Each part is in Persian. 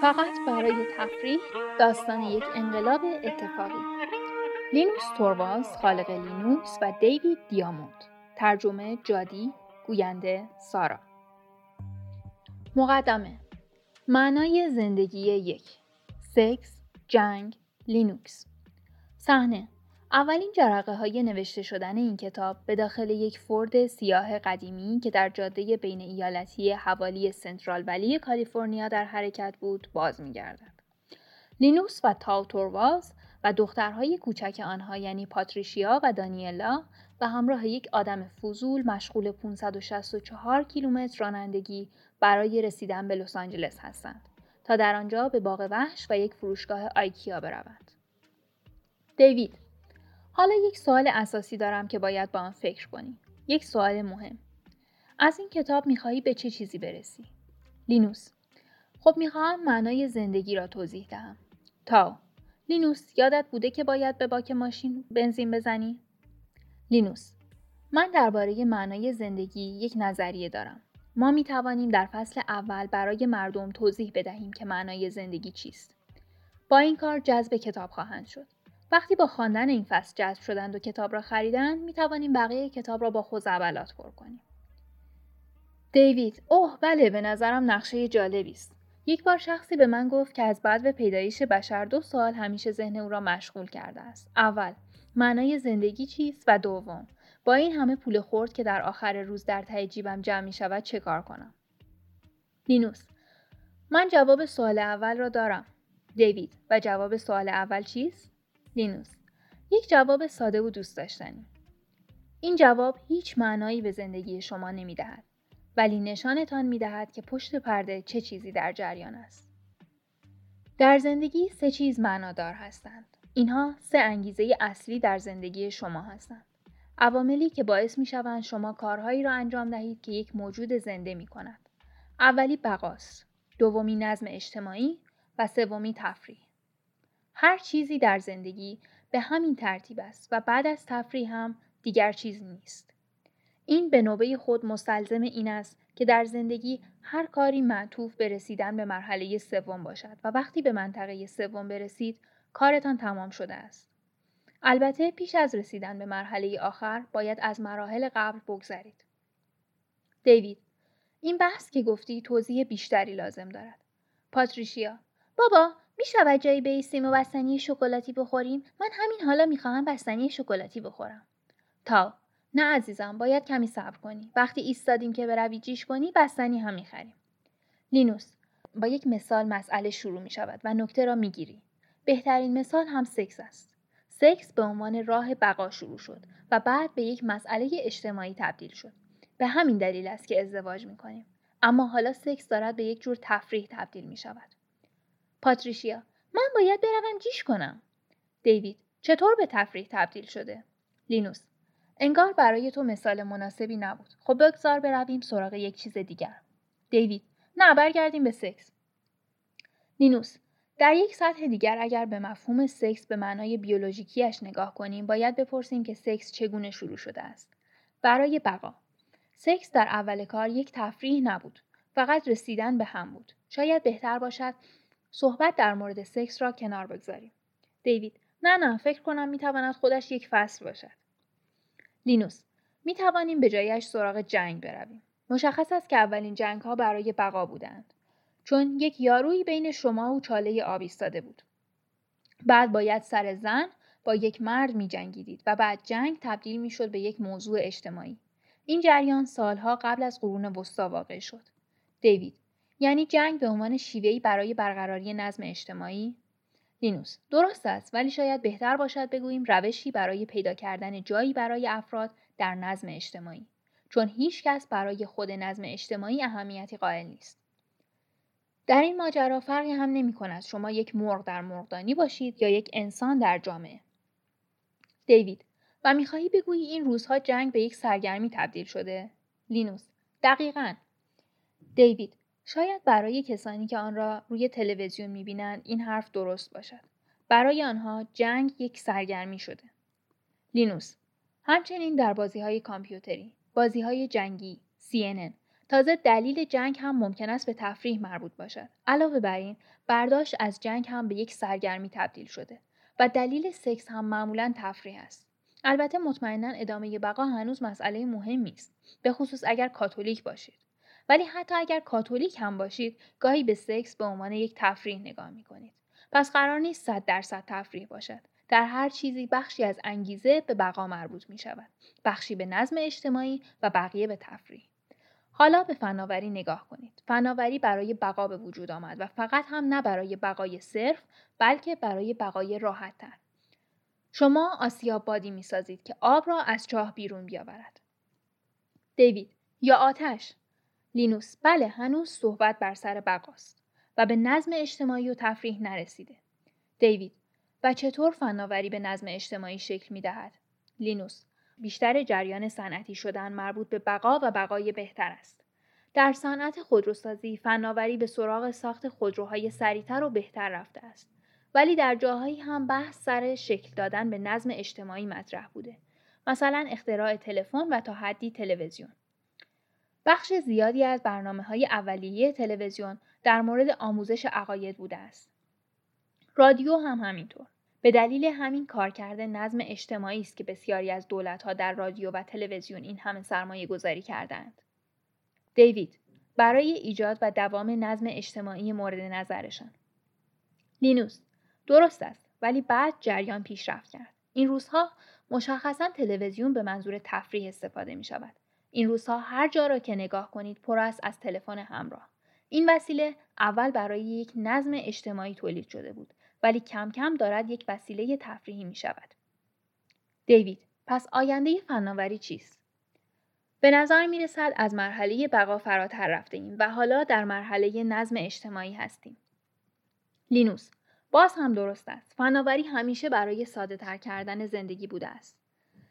فقط برای تفریح داستان یک انقلاب اتفاقی. لینوس توروالدز خالق لینوکس و دیوید دیاموند. ترجمه جادی گوینده سارا. مقدمه. معنای زندگی یک. سکس جنگ لینوکس. صحنه. اولین جرقه های نوشته شدن این کتاب به داخل یک فورد سیاه قدیمی که در جاده بین ایالتی حوالی سنترال ولی کالیفرنیا در حرکت بود باز میگردد. لینوس و تاوتورواز و دخترهای کوچک آنها یعنی پاتریشیا و دانیلا و همراه یک آدم فضول مشغول 564 کیلومتر رانندگی برای رسیدن به لس آنجلس هستند تا در آنجا به باغ وحش و یک فروشگاه آیکیا بروند. دیوید حالا یک سوال اساسی دارم که باید با آن فکر کنی. یک سوال مهم. از این کتاب می‌خواهی به چه چیزی برسی؟ لینوس خب می‌خواهم معنای زندگی را توضیح دهم. تاو لینوس یادت بوده که باید به باک ماشین بنزین بزنی؟ لینوس من درباره معنای زندگی یک نظریه دارم. ما می توانیم در فصل اول برای مردم توضیح بدهیم که معنای زندگی چیست. با این کار جذب کتاب خواهند شد. وقتی با خواندن این فصل جذب شدند و کتاب را خریدند می توانیم بقیه کتاب را با خوزعبلات پر کنیم. دیوید اوه بله به نظرم نقشه جالبی است. یک بار شخصی به من گفت که از بعد به پیدایش بشر دو سال همیشه ذهن او را مشغول کرده است. اول معنای زندگی چیست؟ و دوم با این همه پول خورد که در آخر روز در ته جیبم جمع می شود چه کار کنم؟ لینوس من جواب سوال اول را دارم. دیوید و جواب سوال اول چیست؟ لینوس. یک جواب ساده و دوست داشتنی. این جواب هیچ معنایی به زندگی شما نمی دهد ولی نشانتان می دهد که پشت پرده چه چیزی در جریان است. در زندگی سه چیز معنادار هستند. اینها سه انگیزه اصلی در زندگی شما هستند. عواملی که باعث می شوند شما کارهایی را انجام دهید که یک موجود زنده می کند. اولی بقاست، دومی نظم اجتماعی و سومی تفریح. هر چیزی در زندگی به همین ترتیب است و بعد از تفریح هم دیگر چیز نیست. این به نوبه خود مستلزم این است که در زندگی هر کاری معطوف به رسیدن به مرحله سوم باشد و وقتی به منطقه سوم برسید کارتان تمام شده است. البته پیش از رسیدن به مرحله آخر باید از مراحل قبل بگذرید. دیوید این بحث که گفتی توضیح بیشتری لازم دارد. پاتریشیا بابا می‌شود جایی بیستیم و بستنی شکلاتی بخوریم؟ من همین حالا می‌خواهم بستنی شکلاتی بخورم. تا. نه عزیزم باید کمی صبر کنی. وقتی ایستادیم که بروی جیش کنی بستنی هم می‌خریم. لینوس با یک مثال مسئله شروع می شود و نکته را می‌گیری. بهترین مثال هم سکس است. سکس به عنوان راه بقا شروع شد و بعد به یک مسئله اجتماعی تبدیل شد. به همین دلیل است که ازدواج می کنیم. اما حالا سکس دارد به یک جور تفریح تبدیل می شود. پاتریشیا من باید بروم جیش کنم. دیوید چطور به تفریح تبدیل شده؟ لینوس انگار برای تو مثال مناسبی نبود. خب بگذار برویم سراغ یک چیز دیگر. دیوید نه برگردیم به سکس. لینوس در یک سطح دیگر اگر به مفهوم سکس به معنای بیولوژیکیش نگاه کنیم باید بپرسیم که سکس چگونه شروع شده است. برای بقا سکس در اول کار یک تفریح نبود فقط رسیدن به هم بود. شاید بهتر باشد صحبت در مورد سکس را کنار بگذاریم. دیوید نه نه فکر کنم می‌تواند خودش یک فصل باشد. لینوس می توانیم به جایش سراغ جنگ برویم. مشخص است که اولین جنگ ها برای بقا بودند. چون یک یارویی بین شما و چاله آب ایستاده بود. بعد باید سر زن با یک مرد می جنگیدید و بعد جنگ تبدیل می شد به یک موضوع اجتماعی. این جریان سالها قبل از قرون وسطا واقع شد. دیوید یعنی جنگ به عنوان شیوهی برای برقراری نظم اجتماعی؟ لینوس درست است ولی شاید بهتر باشد بگوییم روشی برای پیدا کردن جایی برای افراد در نظم اجتماعی چون هیچ کس برای خود نظم اجتماعی اهمیتی قائل نیست. در این ماجرا فرقی هم نمی کند شما یک مرغ در مرغدانی باشید یا یک انسان در جامعه. دیوید و می‌خواهی بگویی این روزها جنگ به یک سرگرمی تبدیل شده؟ لینوس دقیقا. دیوید شاید برای کسانی که آن را روی تلویزیون می‌بینند این حرف درست باشد. برای آنها جنگ یک سرگرمی شده. لینوس همچنین در بازی های کامپیوتری، بازی های جنگی، CNN تازه دلیل جنگ هم ممکن است به تفریح مربوط باشد. علاوه بر این، برداشت از جنگ هم به یک سرگرمی تبدیل شده و دلیل سکس هم معمولا تفریح است. البته مطمئنا ادامه بقا هنوز مسئله مهمی است به خصوص اگر کاتولیک باشید ولی حتی اگر کاتولیک هم باشید گاهی به سکس به عنوان یک تفریح نگاه می کنید پس قرار نیست صد درصد تفریح باشد در هر چیزی بخشی از انگیزه به بقا مربوط می شود بخشی به نظم اجتماعی و بقیه به تفریح حالا به فناوری نگاه کنید. فناوری برای بقا به وجود آمد و فقط هم نه برای بقای صرف بلکه برای بقای راحتتر. شما آسیاب بادی می سازید که آب را از چاه بیرون بیاورد. دیوید یا آتش لینوس بله هنوز صحبت بر سر بقاست و به نظم اجتماعی و تفریح نرسیده. دیوید و چطور فناوری به نظم اجتماعی شکل می دهد؟ لینوس بیشتر جریان صنعتی شدن مربوط به بقا و بقای بهتر است. در صنعت خودروسازی فناوری به سراغ ساخت خودروهای سریعتر و بهتر رفته است. ولی در جاهایی هم بحث سر شکل دادن به نظم اجتماعی مطرح بوده. مثلا اختراع تلفن و تا حدی تلویزیون. بخش زیادی از برنامه های اولیه تلویزیون در مورد آموزش عقاید بوده است. رادیو هم همینطور. به دلیل همین کارکرد نظم اجتماعی است که بسیاری از دولتها در رادیو و تلویزیون این همه سرمایه گذاری کردند. دیوید برای ایجاد و دوام نظم اجتماعی مورد نظرشان. لینوس درست است ولی بعد جریان پیشرفت کرد. این روزها مشخصا تلویزیون به منظور تفریح استفاده می شود. این روزها هر جا را که نگاه کنید پر است از تلفن همراه. این وسیله اول برای یک نظم اجتماعی تولید شده بود ولی کم کم دارد یک وسیله تفریحی می شود. دیوید پس آینده فناوری چیست؟ به نظر می رسد از مرحله بقا فراتر رفته ایم و حالا در مرحله نظم اجتماعی هستیم. لینوس باز هم درست است. فناوری همیشه برای ساده تر کردن زندگی بوده است.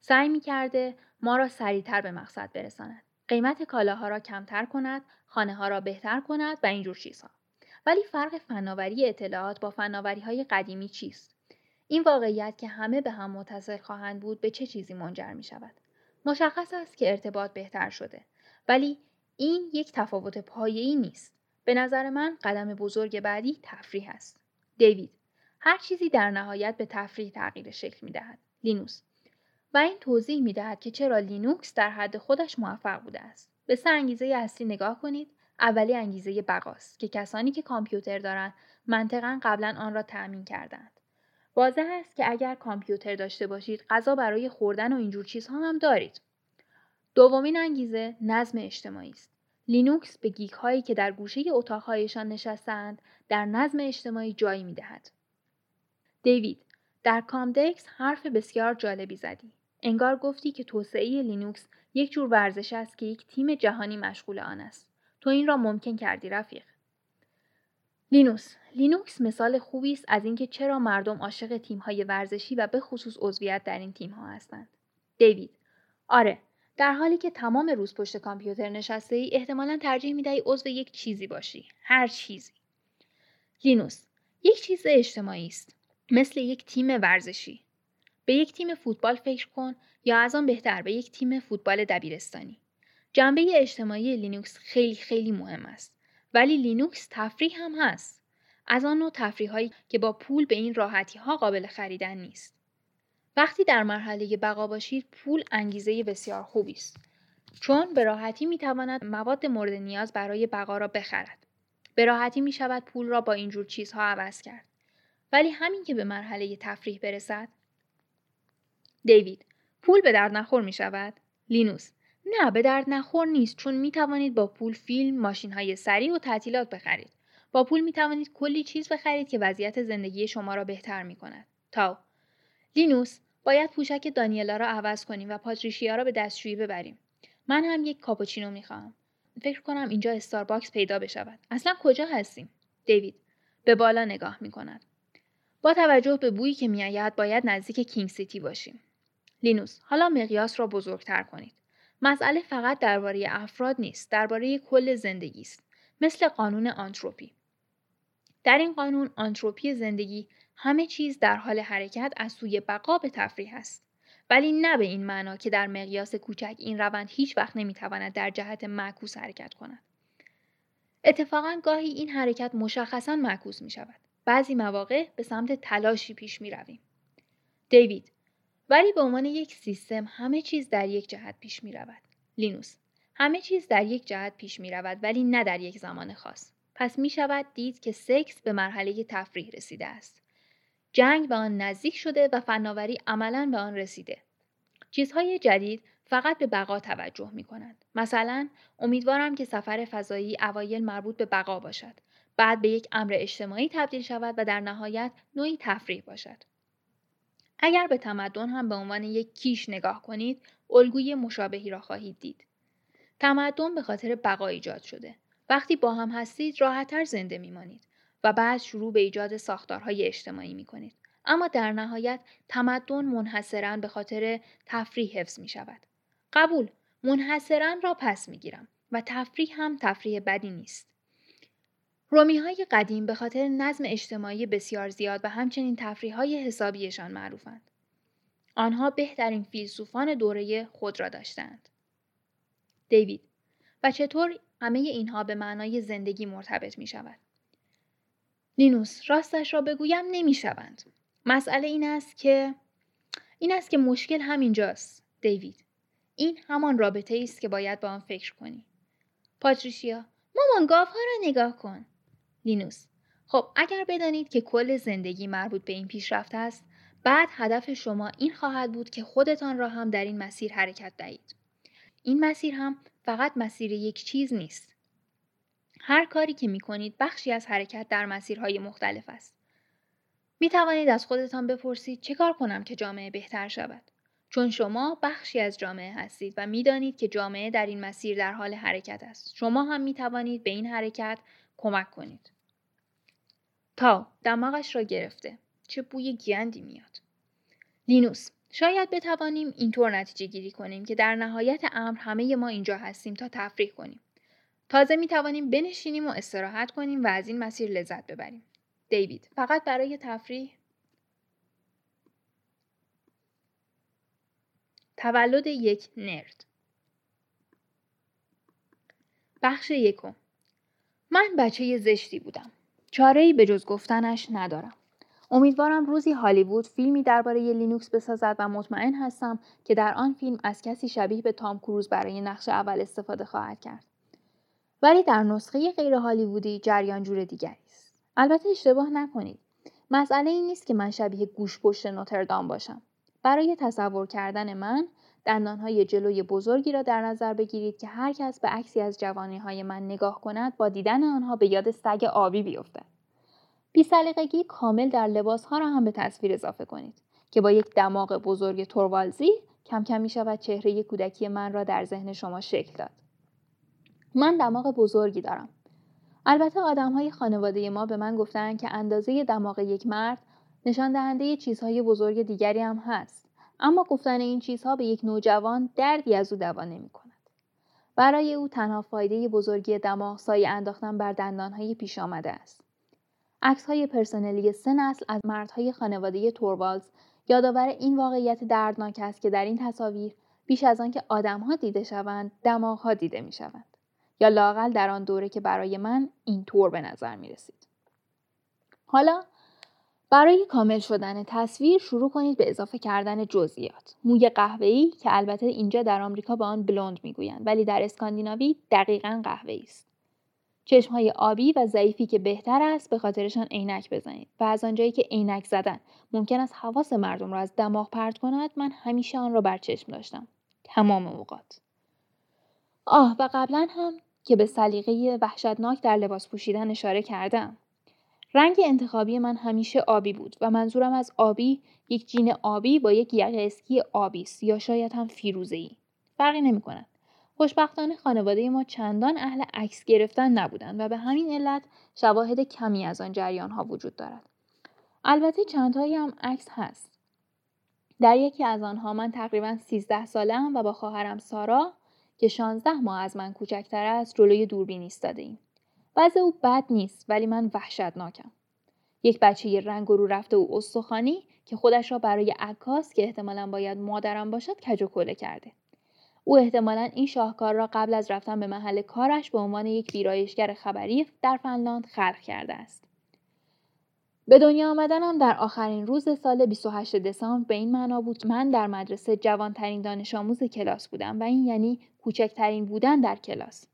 سعی می کرده ما را سریعتر به مقصد برساند. قیمت کالاها را کمتر کند، خانه ها را بهتر کند و اینجور چیزها. ولی فرق فناوری اطلاعات با فناوری های قدیمی چیست؟ این واقعیت که همه به هم متصل خواهند بود به چه چیزی منجر می شود؟ مشخص است که ارتباط بهتر شده ولی این یک تفاوت پایه‌ای نیست. به نظر من قدم بزرگ بعدی تفریح است. دیوید هر چیزی در نهایت به تفریح تغییر شکل می دهد. لینوس و این توضیح می دهد که چرا لینوکس در حد خودش موفق بوده است. به سه انگیزه اصلی نگاه کنید. اولی انگیزه بقاست که کسانی که کامپیوتر دارند منطقا قبلا آن را تأمین کردند. واضح است که اگر کامپیوتر داشته باشید غذا برای خوردن و اینجور چیزها هم دارید. دومین انگیزه نظم اجتماعی است. لینوکس به گیک هایی که در گوشه اتاقهایشان نشستند در نظم اجتماعی جایی می دهد. دیوید در Comdex حرف بسیار جالبی زدی. انگار گفتی که توسعه لینوکس یک جور ورزش است که یک تیم جهانی مشغول آن است. تو این را ممکن کردی رفیق. لینوس لینوکس مثال خوبی است از اینکه چرا مردم عاشق تیم‌های ورزشی و به خصوص عضویت در این تیم‌ها هستند. دیوید. آره در حالی که تمام روز پشت کامپیوتر نشسته ای احتمالا ترجیح می‌دهی عضو یک چیزی باشی. هر چیزی. لینوس یک چیز اجتماعی است. مثل یک تیم ورزشی. به یک تیم فوتبال فکر کن یا از آن بهتر به یک تیم فوتبال دبیرستانی. جنبه اجتماعی لینوکس خیلی خیلی مهم است. ولی لینوکس تفریح هم هست. از آن نوع تفریح هایی که با پول به این راحتی ها قابل خریدن نیست. وقتی در مرحله بقا باشید پول انگیزه بسیار خوبی است. چون به راحتی می تواند مواد مورد نیاز برای بقا را بخرد. به راحتی می شود پول را با اینجور چیزها عوض کرد. ولی همین که به مرحله تفریح برسد دیوید پول به درد نخور می شود. لینوس نه به درد نخور نیست چون می توانید با پول فیلم ماشین های سریع و تعطیلات بخرید. با پول می توانید کلی چیز بخرید که وضعیت زندگی شما را بهتر می کند. تاو. لینوس باید پوشک دانیلا را عوض کنیم و پاتریشیا را به دستشویی ببریم. من هم یک کاپوچینو می‌خواهم فکر کنم اینجا استارباکس پیدا بشود. اصلا کجا هستیم؟ دیوید به بالا نگاه می‌کند با توجه به بویی که میآید باید نزدیک کینگ سیتی باشیم. لینوس حالا مقیاس را بزرگتر کنید مسئله فقط درباره افراد نیست درباره کل زندگی است مثل قانون آنتروپی در این قانون آنتروپی زندگی همه چیز در حال حرکت از سوی بقا به تفریح است ولی نه به این معنا که در مقیاس کوچک این روند هیچ وقت نمی‌تواند در جهت معکوس حرکت کند. اتفاقا گاهی این حرکت مشخصا معکوس می شود. بعضی مواقع به سمت تلاشی پیش می رویم. دیوید ولی به عنوان یک سیستم همه چیز در یک جهت پیش می رود. لینوس همه چیز در یک جهت پیش می رود ولی نه در یک زمان خاص. پس می شود دید که سکس به مرحله تفریح رسیده است. جنگ به آن نزدیک شده و فناوری عملا به آن رسیده. چیزهای جدید فقط به بقا توجه می کنند. مثلا امیدوارم که سفر فضایی اوایل مربوط به بقا باشد. بعد به یک امر اجتماعی تبدیل شود و در نهایت نوعی تفریح باشد. اگر به تمدن هم به عنوان یک کیش نگاه کنید، الگوی مشابهی را خواهید دید. تمدن به خاطر بقا ایجاد شده. وقتی با هم هستید راحتتر زنده میمانید و بعد شروع به ایجاد ساختارهای اجتماعی می کنید. اما در نهایت تمدن منحصرا به خاطر تفریح حفظ می شود. قبول منحصرا را پس می گیرم و تفریح هم تفریح بدی نیست. رومی های قدیم به خاطر نظم اجتماعی بسیار زیاد و همچنین تفریح های حسابیشان معروفند. آنها بهترین فیلسوفان دوره خود را داشتند. دیوید و چطور همه اینها به معنای زندگی مرتبط می شود؟ لینوس راستش را بگویم نمی شوند. مسئله این است که این است که مشکل همینجاست دیوید این همان رابطه است که باید با آن فکر کنی پاتریشیا مامان گاف ها را نگاه کن لینوس. خب اگر بدانید که کل زندگی مربوط به این پیشرفت است بعد هدف شما این خواهد بود که خودتان را هم در این مسیر حرکت دهید. این مسیر هم فقط مسیر یک چیز نیست. هر کاری که می کنید بخشی از حرکت در مسیرهای مختلف است. می توانید از خودتان بپرسید چه کار کنم که جامعه بهتر شود. چون شما بخشی از جامعه هستید و می‌دانید که جامعه در این مسیر در حال حرکت است. شما هم می توانید به این حرکت کمک کنید. تا دماغش را گرفته. چه بوی گندی میاد. لینوس شاید بتوانیم اینطور نتیجه گیری کنیم که در نهایت امر همه ما اینجا هستیم تا تفریح کنیم. تازه می توانیم بنشینیم و استراحت کنیم و از این مسیر لذت ببریم. دیوید فقط برای تفریح تولد یک نرد. بخش یکم. من بچه زشتی بودم. چاره ای به جز گفتنش ندارم. امیدوارم روزی هالیوود فیلمی درباره لینوکس بسازد و مطمئن هستم که در آن فیلم از کسی شبیه به تام کروز برای نقش اول استفاده خواهد کرد. ولی در نسخه غیر هالیوودی جریان جور دیگری است. البته اشتباه نکنید. مسئله این نیست که من شبیه گوش پشت نوتردام باشم. برای تصور کردن من دندانهای جلوی بزرگی را در نظر بگیرید که هر کس به عکسی از جوانی های من نگاه کند با دیدن آنها به یاد سگ آبی بیفتد. بیسلیقگی کامل در لباس ها را هم به تصویر اضافه کنید که با یک دماغ بزرگ توروالزی کم کم می شود چهره کودکی من را در ذهن شما شکل داد. من دماغ بزرگی دارم. البته آدم های خانواده ما به من گفتند که اندازه دماغ یک مرد نشان دهنده چیزهای بزرگ دیگری هم هست. اما گفتن این چیزها به یک نوجوان دردی از او دوا نمی کند. برای او تنها فایده بزرگی دماغ سایه انداختن بر دندانهای پیش آمده است. عکس های پرسنلی سه نسل از مردهای خانواده توروالز یادآور این واقعیت دردناک است که در این تصاویر بیش از آنکه آدمها دیده شوند دماغها دیده می شوند. یا لاقل در آن دوره که برای من اینطور به نظر می رسید. حالا برای کامل شدن تصویر شروع کنید به اضافه کردن جزئیات. موی قهوه‌ای که البته اینجا در آمریکا به آن بلوند می‌گویند ولی در اسکاندیناوی دقیقا قهوه‌ای است. چشمهای آبی و ضعیفی که بهتر است به خاطرشان عینک بزنید و از آنجایی که عینک زدن ممکن است حواس مردم را از دماغ پرت کند من همیشه آن را بر چشم داشتم تمام اوقات آه و قبلا هم که به سلیقه وحشتناک در لباس پوشیدن اشاره کردم رنگ انتخابی من همیشه آبی بود و منظورم از آبی یک جین آبی با یک یقه اسکی آبی است یا شاید هم فیروزه ای. فرقی نمی کند. خوشبختانه خانواده ما چندان اهل عکس گرفتن نبودند و به همین علت شواهد کمی از آن جریان ها وجود دارد. البته چندهایی هم عکس هست. در یکی از آنها من تقریبا 13 سالم و با خواهرم سارا که 16 ماه از من کوچکتر است جلوی دوربین ایستاده ایم. وضع او بد نیست ولی من وحشتناکم. یک بچه رنگ و رو رفته و استخوانی که خودش را برای عکاس که احتمالا باید مادرم باشد کج و کله کرده. او احتمالا این شاهکار را قبل از رفتن به محل کارش به عنوان یک ویرایشگر خبری در فنلاند خلق کرده است. به دنیا آمدنم در آخرین روز سال 28 دسامبر به این معنا بود من در مدرسه جوانترین دانش آموز کلاس بودم و این یعنی کوچکترین بودن در کلاس.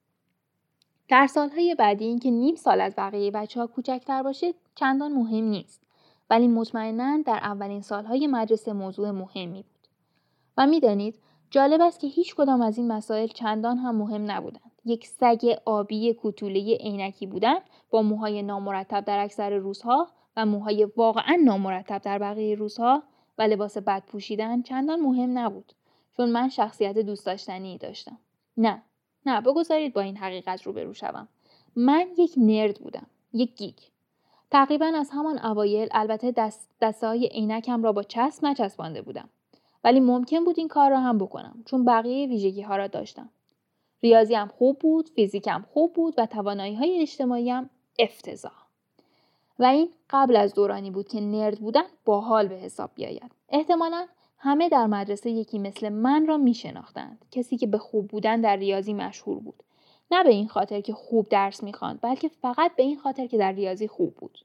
در سالهای بعدی اینکه نیم سال از بقیه بچه ها کوچکتر باشه چندان مهم نیست ولی مطمئنا در اولین سالهای مدرسه موضوع مهمی بود. و می‌دانید جالب است که هیچ کدام از این مسائل چندان هم مهم نبودند. یک سگ آبی کوتوله عینکی بودن با موهای نامرتب در اکثر روزها و موهای واقعا نامرتب در بقیه روزها و لباس بد پوشیدن چندان مهم نبود چون من شخصیت دوست داشتنی داشتم نه نه بگذارید با این حقیقت روبرو شوم. من یک نرد بودم یک گیک تقریبا از همان اوایل البته دست دسته های عینکم را با چسب نچسبانده بودم. ولی ممکن بود این کار را هم بکنم چون بقیه ویژگی ها را داشتم. ریاضیم خوب بود فیزیکم خوب بود و توانایی های اجتماعیم افتضاح. و این قبل از دورانی بود که نرد بودن باحال به حساب بیاید. احتمالا همه در مدرسه یکی مثل من را می شناختند. کسی که به خوب بودن در ریاضی مشهور بود. نه به این خاطر که خوب درس می‌خواند بلکه فقط به این خاطر که در ریاضی خوب بود.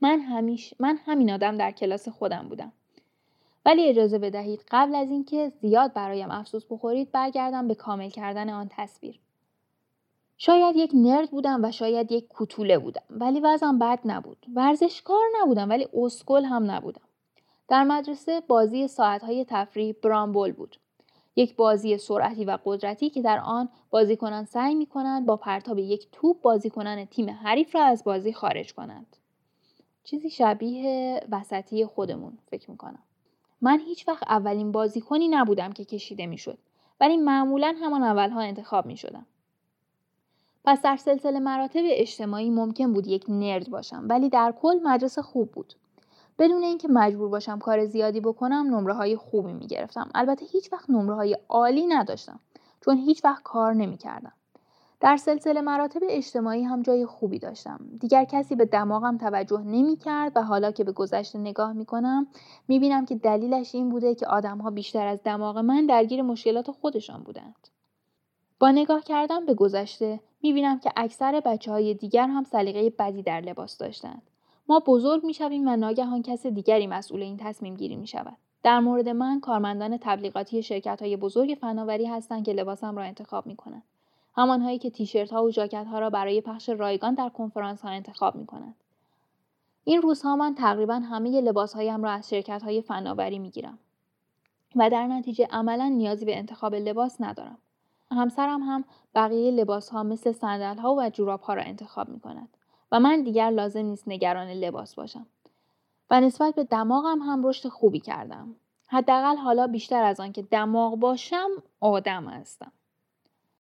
من همیش من همین آدم در کلاس خودم بودم. ولی اجازه بدهید قبل از اینکه زیاد برایم افسوس بخورید برگردم به کامل کردن آن تصویر. شاید یک نرد بودم و شاید یک کوتوله بودم ولی وضعم بد نبود ورزشکار نبودم ولی اسکل هم نبودم در مدرسه بازی ساعتهای تفریح برامبول بود. یک بازی سرعتی و قدرتی که در آن بازیکنان سعی می کنند با پرتاب یک توپ بازیکنان تیم حریف را از بازی خارج کنند. چیزی شبیه وسطی خودمون فکر می کنم من هیچ وقت اولین بازیکنی نبودم که کشیده می شد ولی معمولا همان اولها انتخاب می شدم پس در سلسله مراتب اجتماعی ممکن بود یک نرد باشم ولی در کل مدرسه خوب بود. بدون اینکه مجبور باشم کار زیادی بکنم نمره های خوبی می گرفتم البته هیچ وقت نمره های عالی نداشتم چون هیچ وقت کار نمی کردم. در سلسله مراتب اجتماعی هم جای خوبی داشتم. دیگر کسی به دماغم توجه نمی کرد و حالا که به گذشته نگاه می کنم می بینم که دلیلش این بوده که آدمها بیشتر از دماغ من درگیر مشکلات خودشان بودند. با نگاه کردن به گذشته می‌بینم که اکثر بچه های دیگر هم سلیقه بدی در لباس داشتند. ما بزرگ می‌شویم و ناگهان کس دیگری مسئول این تصمیم گیری می شود. در مورد من کارمندان تبلیغاتی شرکت های بزرگ فناوری هستند که لباسم را انتخاب می کنند. همانهایی که تیشرت ها و جاکت ها را برای پخش رایگان در کنفرانس ها انتخاب می کنند. این روزها من تقریبا همه لباس هایم را از شرکت های فناوری می گیرم. و در نتیجه عملا نیازی به انتخاب لباس ندارم. همسرم هم بقیه لباس ها مثل سندل ها و جوراب ها را انتخاب می کند و من دیگر لازم نیست نگران لباس باشم. و نسبت به دماغم هم رشد خوبی کردم. حداقل حالا بیشتر از آن که دماغ باشم آدم هستم.